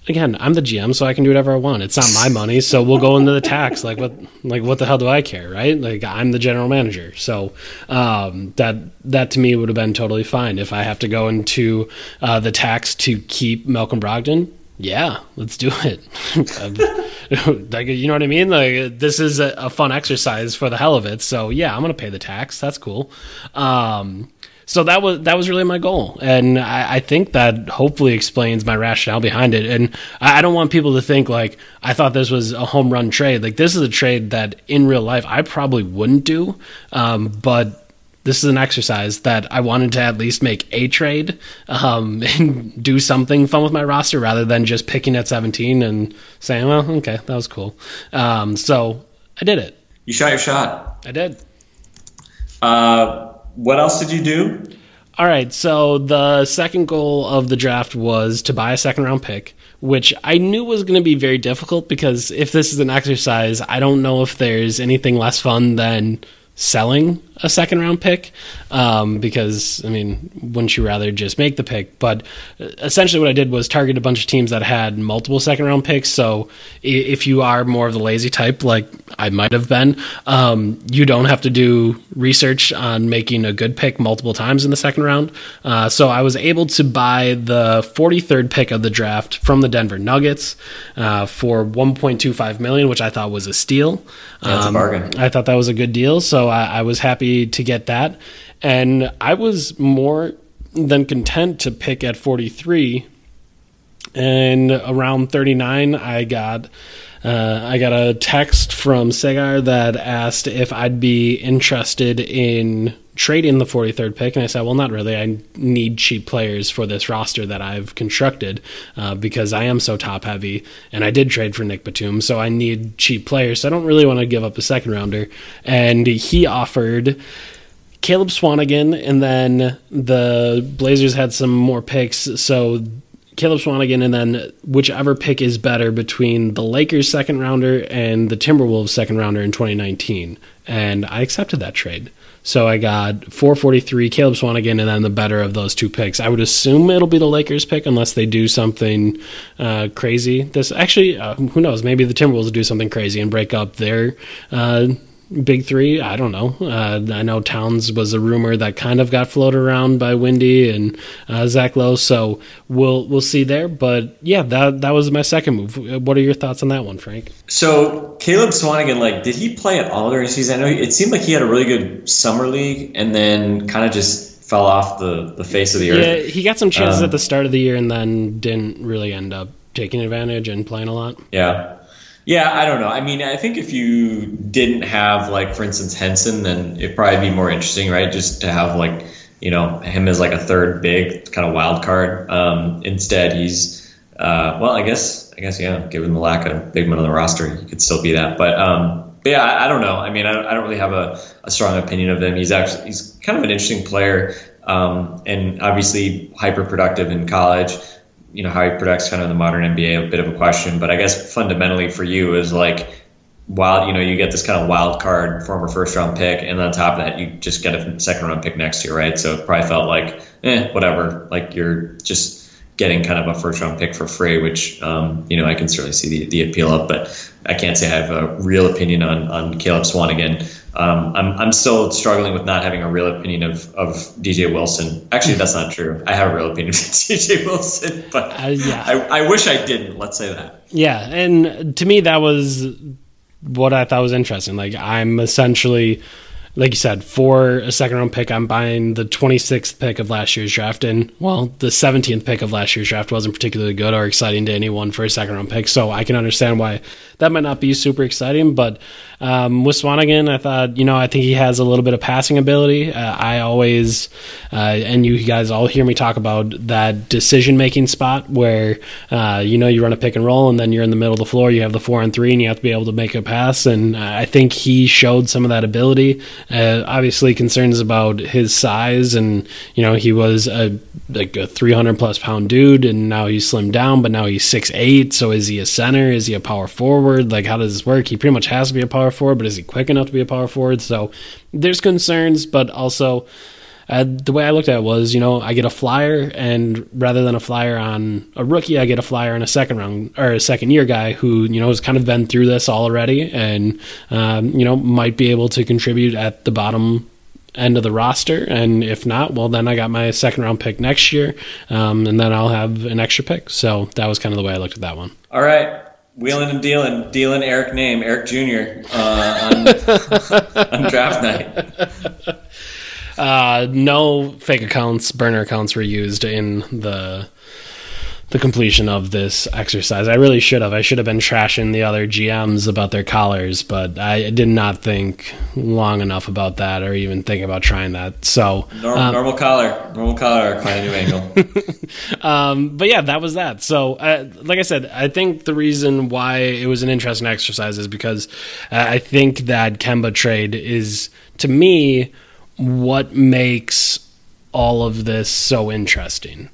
[SPEAKER 1] again, I'm the GM, so I can do whatever I want. It's not my money, so we'll go into the tax. Like what? Like what the hell do I care, right? Like I'm the general manager, so um, that that to me would have been totally fine. If I have to go into uh, the tax to keep Malcolm Brogdon, yeah, let's do it. like you know what I mean? Like this is a, a, fun exercise for the hell of it. So yeah, I'm gonna pay the tax. That's cool. Um, so that was that was really my goal, and I, I, think that hopefully explains my rationale behind it. And I, I, don't want people to think like I thought this was a home run trade. Like this is a trade that in real life I probably wouldn't do, um, but. This is an exercise that I wanted to at least make a trade um, and do something fun with my roster rather than just picking at 17 and saying, well, okay, that was cool. Um, so I did it.
[SPEAKER 2] You shot your shot.
[SPEAKER 1] I did.
[SPEAKER 2] Uh, what else did you do?
[SPEAKER 1] All right, so the second goal of the draft was to buy a second round pick, which I knew was going to be very difficult because if this is an exercise, I don't know if there's anything less fun than selling a second round pick um, because I mean, wouldn't you rather just make the pick? But uh, essentially, what I did was target a bunch of teams that had multiple second round picks. So if you are more of the lazy type, like I might have been, um, you don't have to do research on making a good pick multiple times in the second round. Uh, so I was able to buy the 43rd pick of the draft from the Denver Nuggets uh, for 1.25 million, which I thought was a steal.
[SPEAKER 2] That's um, a bargain.
[SPEAKER 1] I thought that was a good deal, so I, I was happy to get that. And I was more than content to pick at 43. And around 39, I got uh, I got a text from Sagar that asked if I'd be interested in trading the 43rd pick, and I said, well, not really. I need cheap players for this roster that I've constructed uh, because I am so top heavy, and I did trade for Nick Batum, so I need cheap players. So I don't really want to give up a second rounder. And he offered. Caleb Swanigan, and then the Blazers had some more picks. So Caleb Swanigan, and then whichever pick is better between the Lakers second rounder and the Timberwolves second rounder in 2019. And I accepted that trade. So I got 443, Caleb Swanigan, and then the better of those two picks. I would assume it'll be the Lakers pick unless they do something uh, crazy. This actually, uh, who knows? Maybe the Timberwolves do something crazy and break up their uh, big three. I don't know. Uh, I know Towns was a rumor that kind of got floated around by Windy and uh, Zach Lowe. So we'll we'll see there. But yeah, that that was my second move. What are your thoughts on that one, Frank?
[SPEAKER 2] So Caleb Swanigan, like, did he play at all during the season? I know it seemed like he had a really good summer league, and then kind of just fell off the, the face of the earth.
[SPEAKER 1] Yeah, he got some chances um, at the start of the year, and then didn't really end up taking advantage and playing a lot.
[SPEAKER 2] Yeah. Yeah, I don't know. I mean, I think if you didn't have like, for instance, Henson, then it'd probably be more interesting, right? Just to have like, you know, him as like a third big kind of wild card. Um, instead, he's uh, well, I guess, I guess, yeah, given the lack of big men on the roster, he could still be that. But, um, but yeah, I, I, don't know. I mean, I, I don't really have a, a, strong opinion of him. He's actually he's kind of an interesting player, um, and obviously hyper productive in college you know how he protects kind of the modern NBA a bit of a question, but I guess fundamentally for you is like wild. You know, you get this kind of wild card former first round pick, and on top of that, you just get a second round pick next year, right? So it probably felt like, eh, whatever. Like you're just getting kind of a first round pick for free, which um, you know I can certainly see the, the appeal of, but I can't say I have a real opinion on on Caleb Swanigan. Um, I'm, I'm still struggling with not having a real opinion of, of DJ Wilson. Actually, that's not true. I have a real opinion of DJ Wilson, but
[SPEAKER 1] Uh, yeah.
[SPEAKER 2] I, I wish I didn't. Let's say that.
[SPEAKER 1] Yeah, and to me that was what I thought was interesting. Like I'm essentially like you said, for a second round pick, I'm buying the 26th pick of last year's draft. And, well, the 17th pick of last year's draft wasn't particularly good or exciting to anyone for a second round pick. So I can understand why that might not be super exciting. But um, with Swanigan, I thought, you know, I think he has a little bit of passing ability. Uh, I always, uh, and you guys all hear me talk about that decision making spot where, uh, you know, you run a pick and roll and then you're in the middle of the floor, you have the four and three, and you have to be able to make a pass. And I think he showed some of that ability. Uh, obviously, concerns about his size, and you know he was a like a 300 plus pound dude, and now he's slimmed down, but now he's six eight. So is he a center? Is he a power forward? Like how does this work? He pretty much has to be a power forward, but is he quick enough to be a power forward? So there's concerns, but also. Uh, the way I looked at it was, you know, I get a flyer, and rather than a flyer on a rookie, I get a flyer on a second round or a second year guy who, you know, has kind of been through this already, and um, you know, might be able to contribute at the bottom end of the roster. And if not, well, then I got my second round pick next year, um, and then I'll have an extra pick. So that was kind of the way I looked at that one.
[SPEAKER 2] All right. Wheeling and dealing, dealing Eric Nehm, Eric Jr. Uh, on, on draft night.
[SPEAKER 1] Uh, no fake accounts, burner accounts were used in the the completion of this exercise. I really should have. I should have been trashing the other GMs about their collars, but I did not think long enough about that or even think about trying that. So
[SPEAKER 2] normal, um, normal collar, normal collar, kind of new angle.
[SPEAKER 1] um, but yeah, that was that. So, uh, like I said, I think the reason why it was an interesting exercise is because uh, I think that Kemba trade is to me what makes all of this so interesting.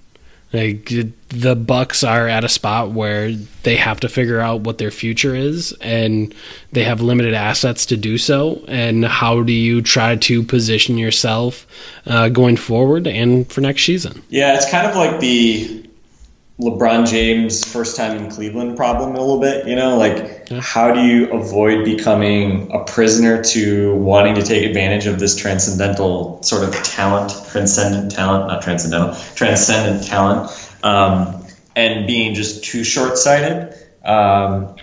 [SPEAKER 1] Like the Bucks are at a spot where they have to figure out what their future is, and they have limited assets to do so. And how do you try to position yourself uh, going forward and for next season?
[SPEAKER 2] Yeah, it's kind of like the LeBron James first time in Cleveland problem a little bit, you know, like how do you avoid becoming a prisoner to wanting to take advantage of this transcendental sort of talent, transcendent talent, not transcendental, transcendent talent, um, and being just too short sighted. Um,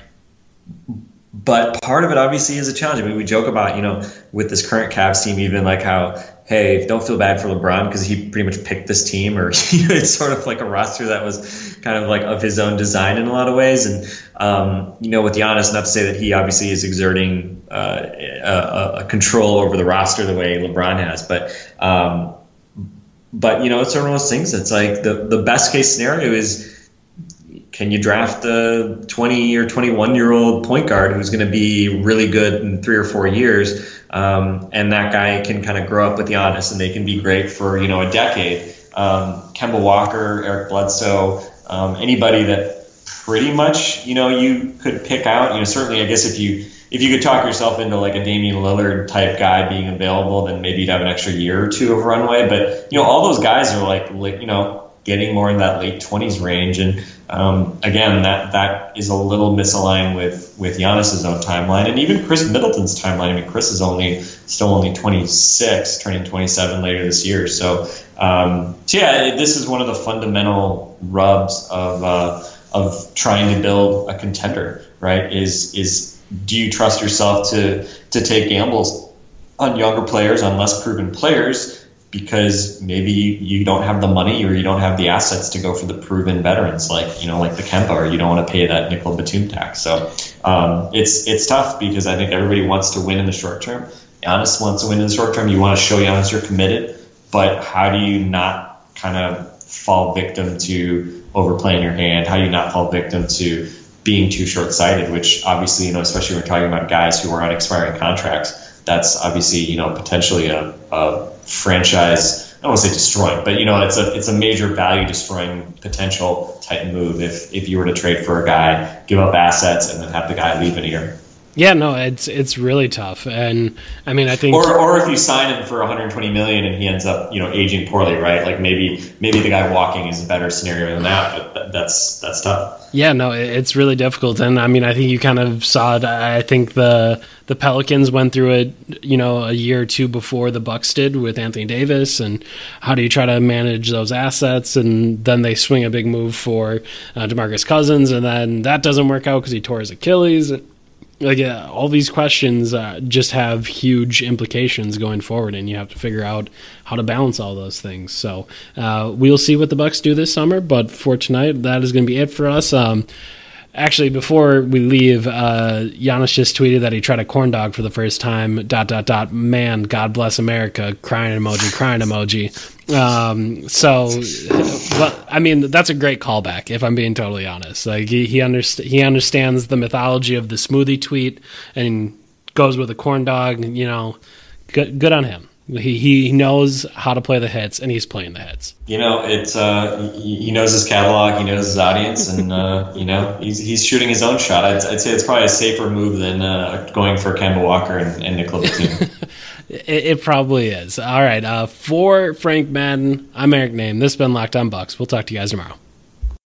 [SPEAKER 2] but part of it obviously is a challenge. I mean, we joke about, you know, with this current Cavs team, even like how hey, don't feel bad for LeBron because he pretty much picked this team, or it's sort of like a roster that was kind of like of his own design in a lot of ways. And um, you know, with Giannis, not to say that he obviously is exerting uh, a, a, control over the roster the way LeBron has, but um, but you know, it's one of those things. It's like the the best case scenario is can you draft a 20 or 21 year old point guard who's going to be really good in three or four years um, and that guy can kind of grow up with Giannis and they can be great for you know a decade um, Kemba Walker Eric Bledsoe um, anybody that pretty much you know you could pick out you know certainly I guess if you if you could talk yourself into like a Damian Lillard type guy being available then maybe you'd have an extra year or two of runway but you know all those guys are like you know getting more in that late 20s range. And um, again, that that is a little misaligned with with Giannis's own timeline, and even Khris Middleton's timeline. I mean, Khris is only still only 26, turning 27 later this year. So, um, so yeah, this is one of the fundamental rubs of uh, of trying to build a contender. Right? Is is do you trust yourself to to take gambles on younger players, on less proven players? Because maybe you don't have the money or you don't have the assets to go for the proven veterans like you know like the Kemba or you don't want to pay that nickel Batum tax. So um, it's it's tough because I think everybody wants to win in the short term. Giannis wants to win in the short term. You want to show Giannis you're committed, but how do you not kind of fall victim to overplaying your hand? How do you not fall victim to being too short sighted? Which obviously you know, especially when we're talking about guys who are on expiring contracts that's obviously you know potentially a, a franchise. I don't want to say destroying, but you know it's a it's a major value destroying potential type move if if you were to trade for a guy, give up assets, and then have the guy leave in a year.
[SPEAKER 1] Yeah, no, it's it's really tough, and I mean, I think,
[SPEAKER 2] or or if you sign him for 120 million and he ends up, you know, aging poorly, right? Like maybe maybe the guy walking is a better scenario than that, but that's that's tough.
[SPEAKER 1] Yeah, no, it's really difficult, and I mean, I think you kind of saw it. I think the the Pelicans went through it, you know, a year or two before the Bucks did with Anthony Davis, and how do you try to manage those assets? And then they swing a big move for uh, Demarcus Cousins, and then that doesn't work out because he tore his Achilles like uh, all these questions uh, just have huge implications going forward, and you have to figure out how to balance all those things. So uh, we'll see what the Bucks do this summer. But for tonight, that is going to be it for us. Um, actually, before we leave, uh, Giannis just tweeted that he tried a corn dog for the first time. Dot dot dot. Man, God bless America. Crying emoji. Crying emoji. Um, so, well, I mean, that's a great callback. If I'm being totally honest, like he he, underst- he understands the mythology of the smoothie tweet and goes with a corn dog. You know, good good on him. He he knows how to play the hits, and he's playing the hits.
[SPEAKER 2] You know, it's uh, he knows his catalog, he knows his audience, and uh, you know he's he's shooting his own shot. I'd, I'd say it's probably a safer move than uh, going for Kemba Walker and, and Nikola Batum.
[SPEAKER 1] It, it, probably is. All right, uh, for Frank Madden, I'm Eric Nehm. This has been Locked On Bucks. We'll talk to you guys tomorrow.